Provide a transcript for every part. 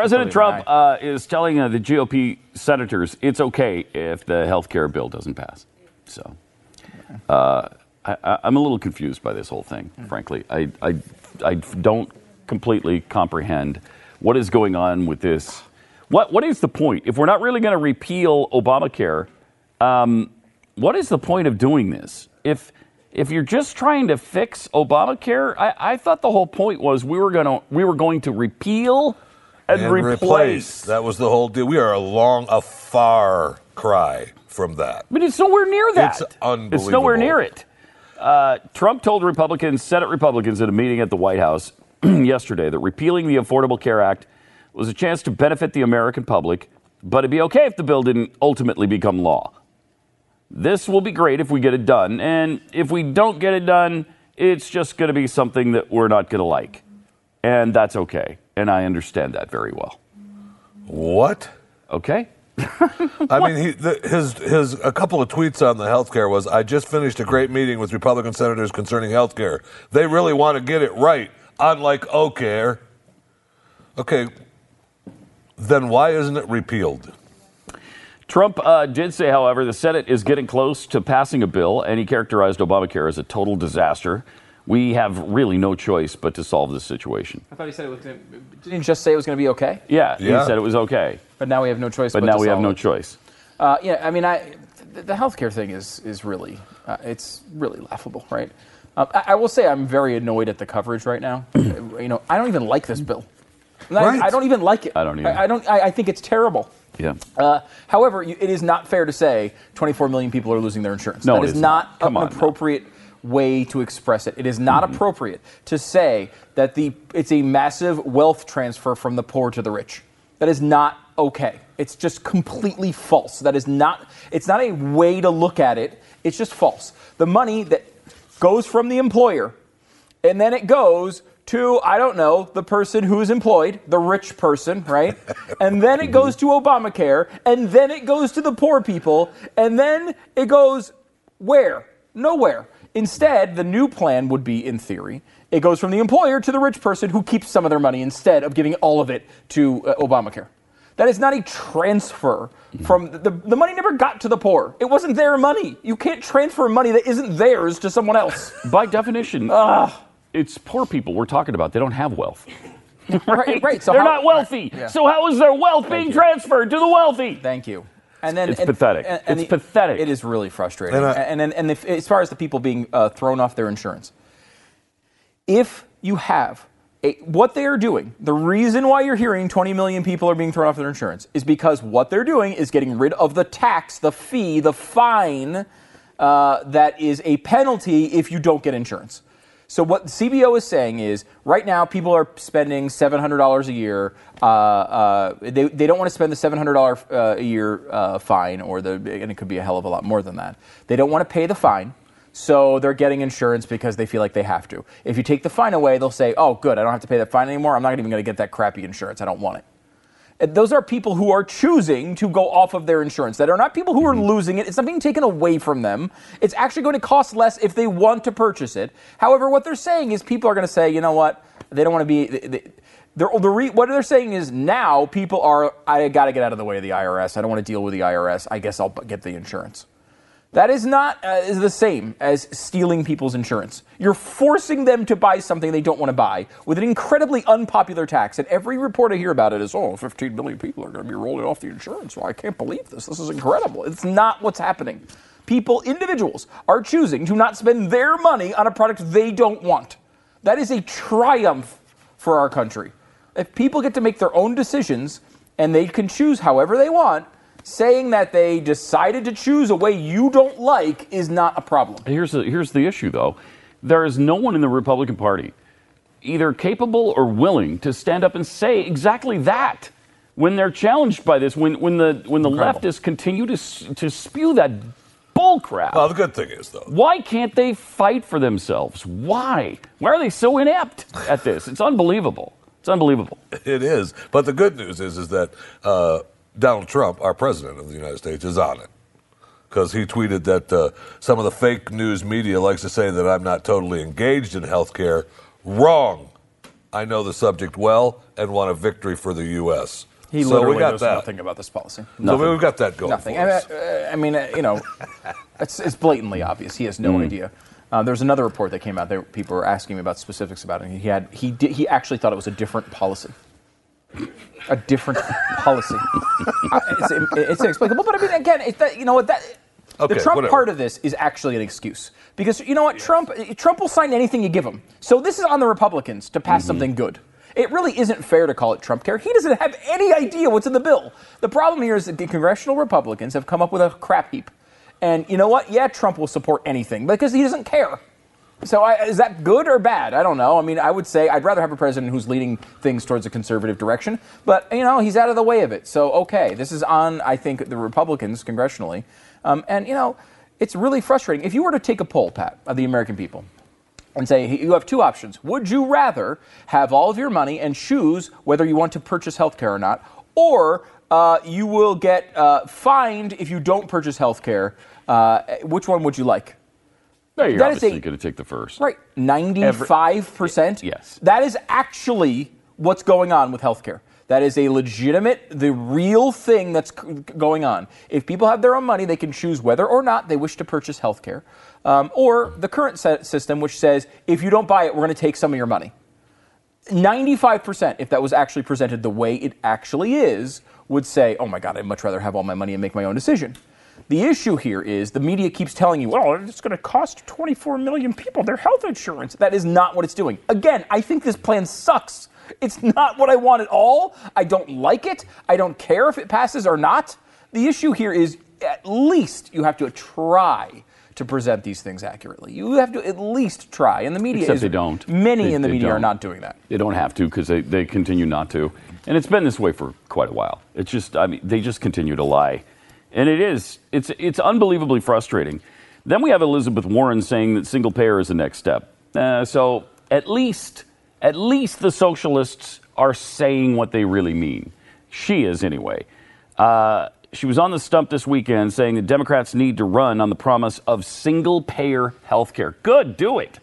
President Trump uh, is telling uh, the GOP senators it's okay if the health care bill doesn't pass. So uh, I, am a little confused by this whole thing, frankly. I, I, I don't completely comprehend what is going on with this. What, what is the point? If we're not really going to repeal Obamacare, um, what is the point of doing this? If if you're just trying to fix Obamacare, I, I thought the whole point was we were going to we were going to repeal and, and replace. replace. That was the whole deal. We are a long, a far cry from that. But it's nowhere near that. It's unbelievable. It's nowhere near it. Uh, Trump told Republicans, Senate Republicans, at a meeting at the White House yesterday that repealing the Affordable Care Act was a chance to benefit the American public, but it'd be okay if the bill didn't ultimately become law. This will be great if we get it done, and if we don't get it done, it's just going to be something that we're not going to like. And that's okay and I understand that very well. What? Okay. I mean, he, the, his his a couple of tweets on the healthcare was, "I just finished a great meeting with Republican senators concerning healthcare. They really want to get it right, unlike Ocare." Okay, then why isn't it repealed? Trump uh, did say, however, the Senate is getting close to passing a bill, and he characterized Obamacare as a total disaster we have really no choice but to solve this situation. I thought he said it was. Gonna, didn't he just say it was going to be okay? Yeah, yeah, he said it was okay. But now we have no choice. But, but now we have no it. choice. Uh, yeah, I mean, I, the, the healthcare thing is is really uh, it's really laughable, right? Uh, I, I, will say I'm very annoyed at the coverage right now. you know, I don't even like this bill. Right. I, I, don't even like it. I don't I, I don't. I, I, think it's terrible. Yeah. Uh, however, you, it is not fair to say 24 million people are losing their insurance. No, that is not Come an appropriate. No way to express it. It is not mm-hmm. appropriate to say that the it's a massive wealth transfer from the poor to the rich. That is not okay. It's just completely false. That is not it's not a way to look at it. It's just false. The money that goes from the employer and then it goes to I don't know, the person who is employed, the rich person, right? and then it goes to Obamacare and then it goes to the poor people and then it goes where? Nowhere. Instead, the new plan would be, in theory, it goes from the employer to the rich person who keeps some of their money instead of giving all of it to uh, Obamacare. That is not a transfer from the, the money never got to the poor. It wasn't their money. You can't transfer money that isn't theirs to someone else. By definition, it's poor people we're talking about. They don't have wealth. right, right. So They're how, not wealthy. Right, yeah. So how is their wealth Thank being you. transferred to the wealthy? Thank you. And then it's and, pathetic. And, and it's the, pathetic. It is really frustrating. And, uh, and, and, and if, as far as the people being uh, thrown off their insurance, if you have a, what they are doing, the reason why you're hearing 20 million people are being thrown off their insurance is because what they're doing is getting rid of the tax, the fee, the fine uh, that is a penalty if you don't get insurance. So what CBO is saying is, right now people are spending seven hundred dollars a year. Uh, uh, they they don't want to spend the seven hundred dollar uh, a year uh, fine, or the and it could be a hell of a lot more than that. They don't want to pay the fine. So they're getting insurance because they feel like they have to. If you take the fine away, they'll say, "Oh, good, I don't have to pay that fine anymore. I'm not even going to get that crappy insurance. I don't want it." Those are people who are choosing to go off of their insurance. That are not people who are mm-hmm. losing it. It's not being taken away from them. It's actually going to cost less if they want to purchase it. However, what they're saying is people are going to say, you know what? They don't want to be. They, they're, the re, what they're saying is now people are. I got to get out of the way of the IRS. I don't want to deal with the IRS. I guess I'll get the insurance. That is not uh, is the same as stealing people's insurance. You're forcing them to buy something they don't want to buy with an incredibly unpopular tax. And every report I hear about it is, oh, 15 million people are going to be rolling off the insurance. Well, I can't believe this. This is incredible. It's not what's happening. People, individuals, are choosing to not spend their money on a product they don't want. That is a triumph for our country. If people get to make their own decisions and they can choose however they want, saying that they decided to choose a way you don't like is not a problem. Here's the, here's the issue, though. There is no one in the Republican Party either capable or willing to stand up and say exactly that when they're challenged by this, when, when the, when the Incredible. leftists continue to, to spew that bull crap. Well, the good thing is, though, Why can't they fight for themselves? Why? Why are they so inept at this? It's unbelievable. It's unbelievable. it is. But the good news is, is that uh, Donald Trump, our president of the United States, is on it. Because he tweeted that uh, some of the fake news media likes to say that I'm not totally engaged in health care. Wrong. I know the subject well and want a victory for the U.S. He so literally we got knows that. nothing about this policy. So we've got that going. Nothing. I mean, us. uh, I mean, uh, you know, it's, it's blatantly obvious. He has no Mm. idea. Uh, there's another report that came out there. People were asking me about specifics about it. He had he did, he actually thought it was a different policy. A different policy. It's, it's inexplicable, but I mean, again, it's that you know what that. Okay, the Trump whatever. part of this is actually an excuse because you know what Trump Trump will sign anything you give him. So this is on the Republicans to Mm-hmm. pass something good. It really isn't fair to call it Trump care. He doesn't have any idea what's in the bill. The problem here is that the congressional Republicans have come up with a crap heap. And you know what? Yeah, Trump will support anything because he doesn't care. So I, is that good or bad? I don't know. I mean, I would say I'd rather have a president who's leading things towards a conservative direction, but you know he's out of the way of it. So okay, this is on I think the Republicans congressionally, um, and you know it's really frustrating. If you were to take a poll, Pat, of the American people, and say you have two options. Would you rather have all of your money and choose whether you want to purchase health care or not, or uh, you will get uh, fined if you don't purchase health care? Uh, which one would you like? No, you're That is obviously going to take the first. Right, ninety-five percent. Yes. that is actually what's going on with healthcare. That is a legitimate, the real thing that's going on. If people have their own money, they can choose whether or not they wish to purchase healthcare, um, or the current system, which says if you don't buy it, we're going to take some of your money. 95%, if that was actually presented the way it actually is, would say, oh my God, I'd much rather have all my money and make my own decision. The issue here is the media keeps telling you, well, it's going to cost 24 million people their health insurance. That is not what it's doing. Again, I think this plan sucks. It's not what I want at all. I don't like it. I don't care if it passes or not. The issue here is at least you have to try to present these things accurately. You have to at least try. And the media Except is they don't. Many They- in the media are don't. not doing that. They don't have to because they, they continue not to. And it's been this way for quite a while. It's just, I mean, they just continue to lie. And it is, it's, it's unbelievably frustrating. Then we have Elizabeth Warren saying that single payer is the next step. Uh, so at least, at least the socialists are saying what they really mean. She is, anyway. Uh, she was on the stump this weekend saying that Democrats need to run on the promise of single payer health care. Good, do it.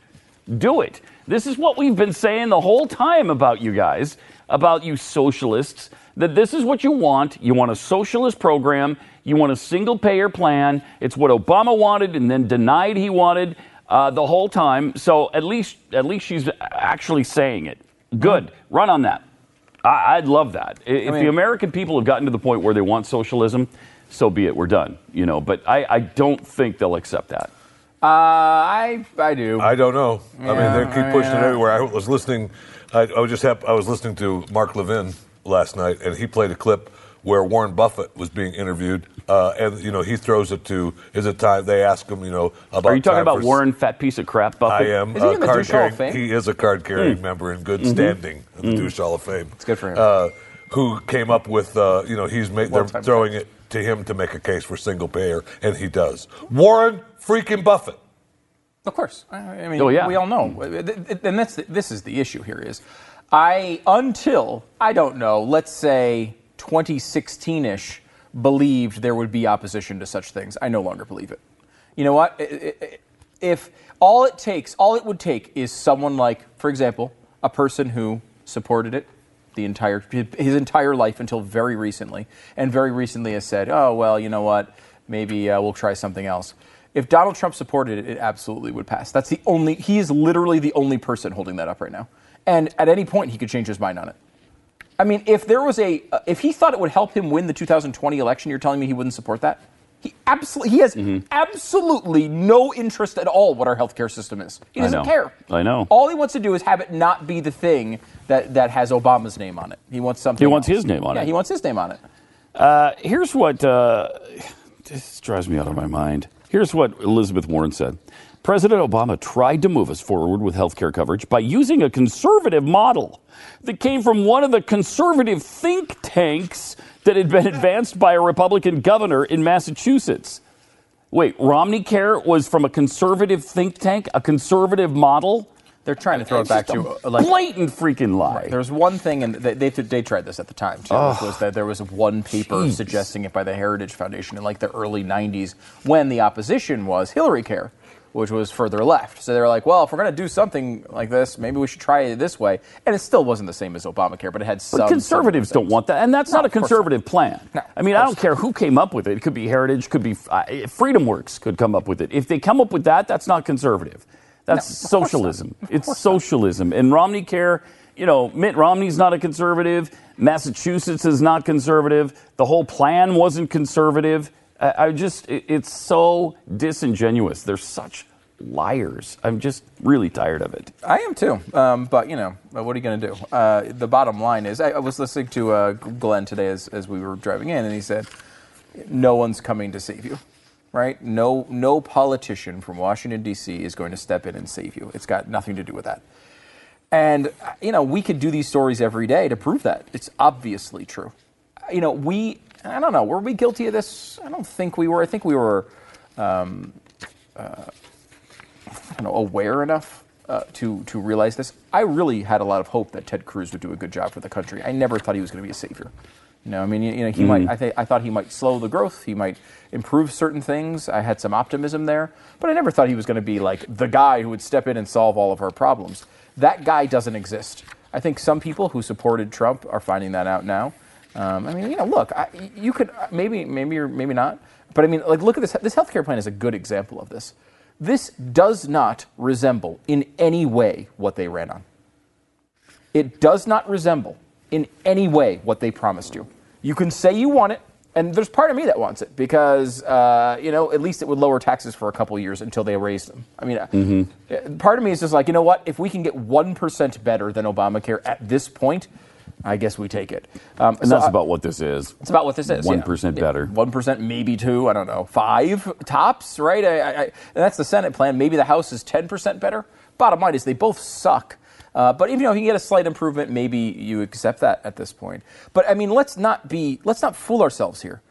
Do it. This is what we've been saying the whole time about you guys, about you socialists, that this is what you want. You want a socialist program, you want a single payer plan. It's what Obama wanted and then denied he wanted uh, the whole time. So at least, at least she's actually saying it. Good. Run on that. I, I'd love that. I- If mean- the American people have gotten to the point where they want socialism, so be it. We're done. You know, but I, I don't think they'll accept that. Uh, I I do. I don't know. I mean, they keep pushing I- it everywhere. I was listening. I, I was just hap- I was listening to Mark Levin last night, and he played a clip where Warren Buffett was being interviewed, uh, and you know he throws it to is it time? They ask him, you know, about. Are you talking about Warren, fat piece of crap Buffett? I am. Is he uh, in the card Douche Hall of carrying- Fame? He is a card carrying member in good standing in the Douche Hall of Fame. It's good for him. Uh, who came up with? Uh, you know, he's made, they're throwing it to him to make a case for single payer, and he does. Warren freaking Buffett. Of course. I I mean, Oh, yeah. we all know. And that's the, this is the issue here is I until I don't know, let's say 2016ish believed there would be opposition to such things. I no longer believe it. You know what? If all it takes, all it would take is someone like, for example, a person who supported it the entire his entire life until very recently, and very recently has said, "Oh well, you know what? Maybe uh, we'll try something else." If Donald Trump supported it, it absolutely would pass. That's the only. He is literally the only person holding that up right now, and at any point he could change his mind on it. I mean, if there was a, uh, if he thought it would help him win the 2020 election, you're telling me he wouldn't support that? He absolutely, he has Mm-hmm. absolutely no interest at all what our healthcare system is. He doesn't know. care. I know. All he wants to do is have it not be the thing that, that has Obama's name on it. He wants something. He wants else. his name on yeah, it. Yeah, he wants his name on it. Uh, here's what uh, this drives me out of my mind. Here's what Elizabeth Warren said. President Obama tried to move us forward with health care coverage by using a conservative model that came from one of the conservative think tanks that had been advanced by a Republican governor in Massachusetts. Wait, Romney Care was from a conservative think tank, a conservative model? They're trying to throw it back to a like blatant freaking lie. Right. There was one thing, and they, they they tried this at the time too. which was that there was one paper Jeez. suggesting it by the Heritage Foundation in like the early '90s, when the opposition was Hillary Care, which was further left. So they were like, well, if we're going to do something like this, maybe we should try it this way. And it still wasn't the same as Obamacare, but it had some. But conservatives don't want that, and that's No, not a conservative plan. No, I mean, I don't care who came up with it. It could be Heritage, could be uh, FreedomWorks could come up with it. If they come up with that, that's not conservative. That's No, of course not. socialism. It's course not. socialism. And Romney Care, you know, Mitt Romney's not a conservative. Massachusetts is not conservative. The whole plan wasn't conservative. I, I just, it, it's so disingenuous. They're such liars. I'm just really tired of it. I am too. Um, but you know, what are you going to do? Uh, the bottom line is, I, I was listening to uh, Glenn today as, as we were driving in, and he said, "No one's coming to save you." Right? No, no politician from Washington D.C. is going to step in and save you. It's got nothing to do with that. And uh, you know, we could do these stories every day to prove that. It's obviously true. You know, we. I don't know. Were we guilty of this? I don't think we were. I think we were. Um, I don't know, aware enough uh, to to realize this. I really had a lot of hope that Ted Cruz would do a good job for the country. I never thought he was going to be a savior. You know, I mean, you, you know, he might. I think I thought he might slow the growth. He might improve certain things. I had some optimism there, but I never thought he was going to be like the guy who would step in and solve all of our problems. That guy doesn't exist. I think some people who supported Trump are finding that out now. Um, I mean, you know, look, I, you could maybe, maybe, or maybe not, but I mean, like, look at this. This healthcare plan is a good example of this. This does not resemble in any way what they ran on. It does not resemble in any way what they promised you. You can say you want it, and there's part of me that wants it because, uh, you know, at least it would lower taxes for a couple years until they raise them. I mean, uh, part of me is just like, you know what? If we can get 1% better than Obamacare at this point, I guess we take it. Um, And so that's I- about what this is. it's about what this is. 1% better. One percent, maybe two. I don't know. Five tops, right? I, I, I, and that's the Senate plan. Maybe the House is ten percent better. Bottom line is they both suck. Uh, but even you can get a slight improvement, maybe you accept that at this point. But I mean, let's not be, let's not fool ourselves here.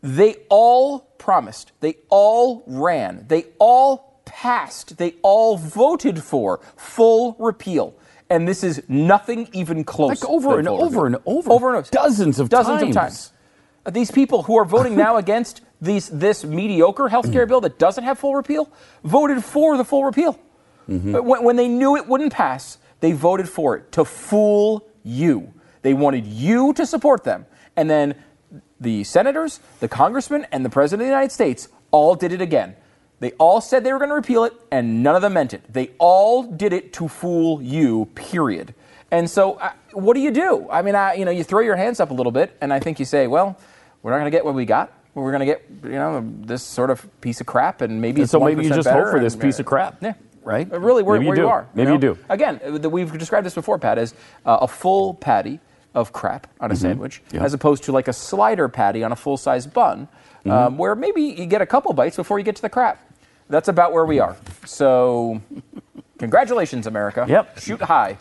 They all promised, they all ran, they all passed, they all voted for full repeal. And this is nothing even close. Like over and over repeal. and over. over and over, Dozens of dozens times. of times. Uh, These people who are voting now against these, this mediocre health care bill that doesn't have full repeal voted for the full repeal. But When, when they knew it wouldn't pass, they voted for it to fool you. They wanted you to support them. And then the senators, the congressmen, and the president of the United States all did it again. They all said they were going to repeal it, and none of them meant it. They all did it to fool you, period. And so, uh, what do you do? I mean, I, you know, you throw your hands up a little bit, and I think you say, well, we're not going to get what we got. We're going to get, you know, this sort of piece of crap, and maybe And so maybe you just hope for this and, piece uh, of crap. Yeah. Right? Really, where, Maybe you where do. you are. Maybe know? you do. Again, the- we've described this before, Pat, as uh, a full patty of crap on a sandwich, Mm-hmm. Yeah. as opposed to like a slider patty on a full size bun, Mm-hmm. um, where maybe you get a couple bites before you get to the crap. That's about where we are. So, congratulations, America. Yep. Shoot high.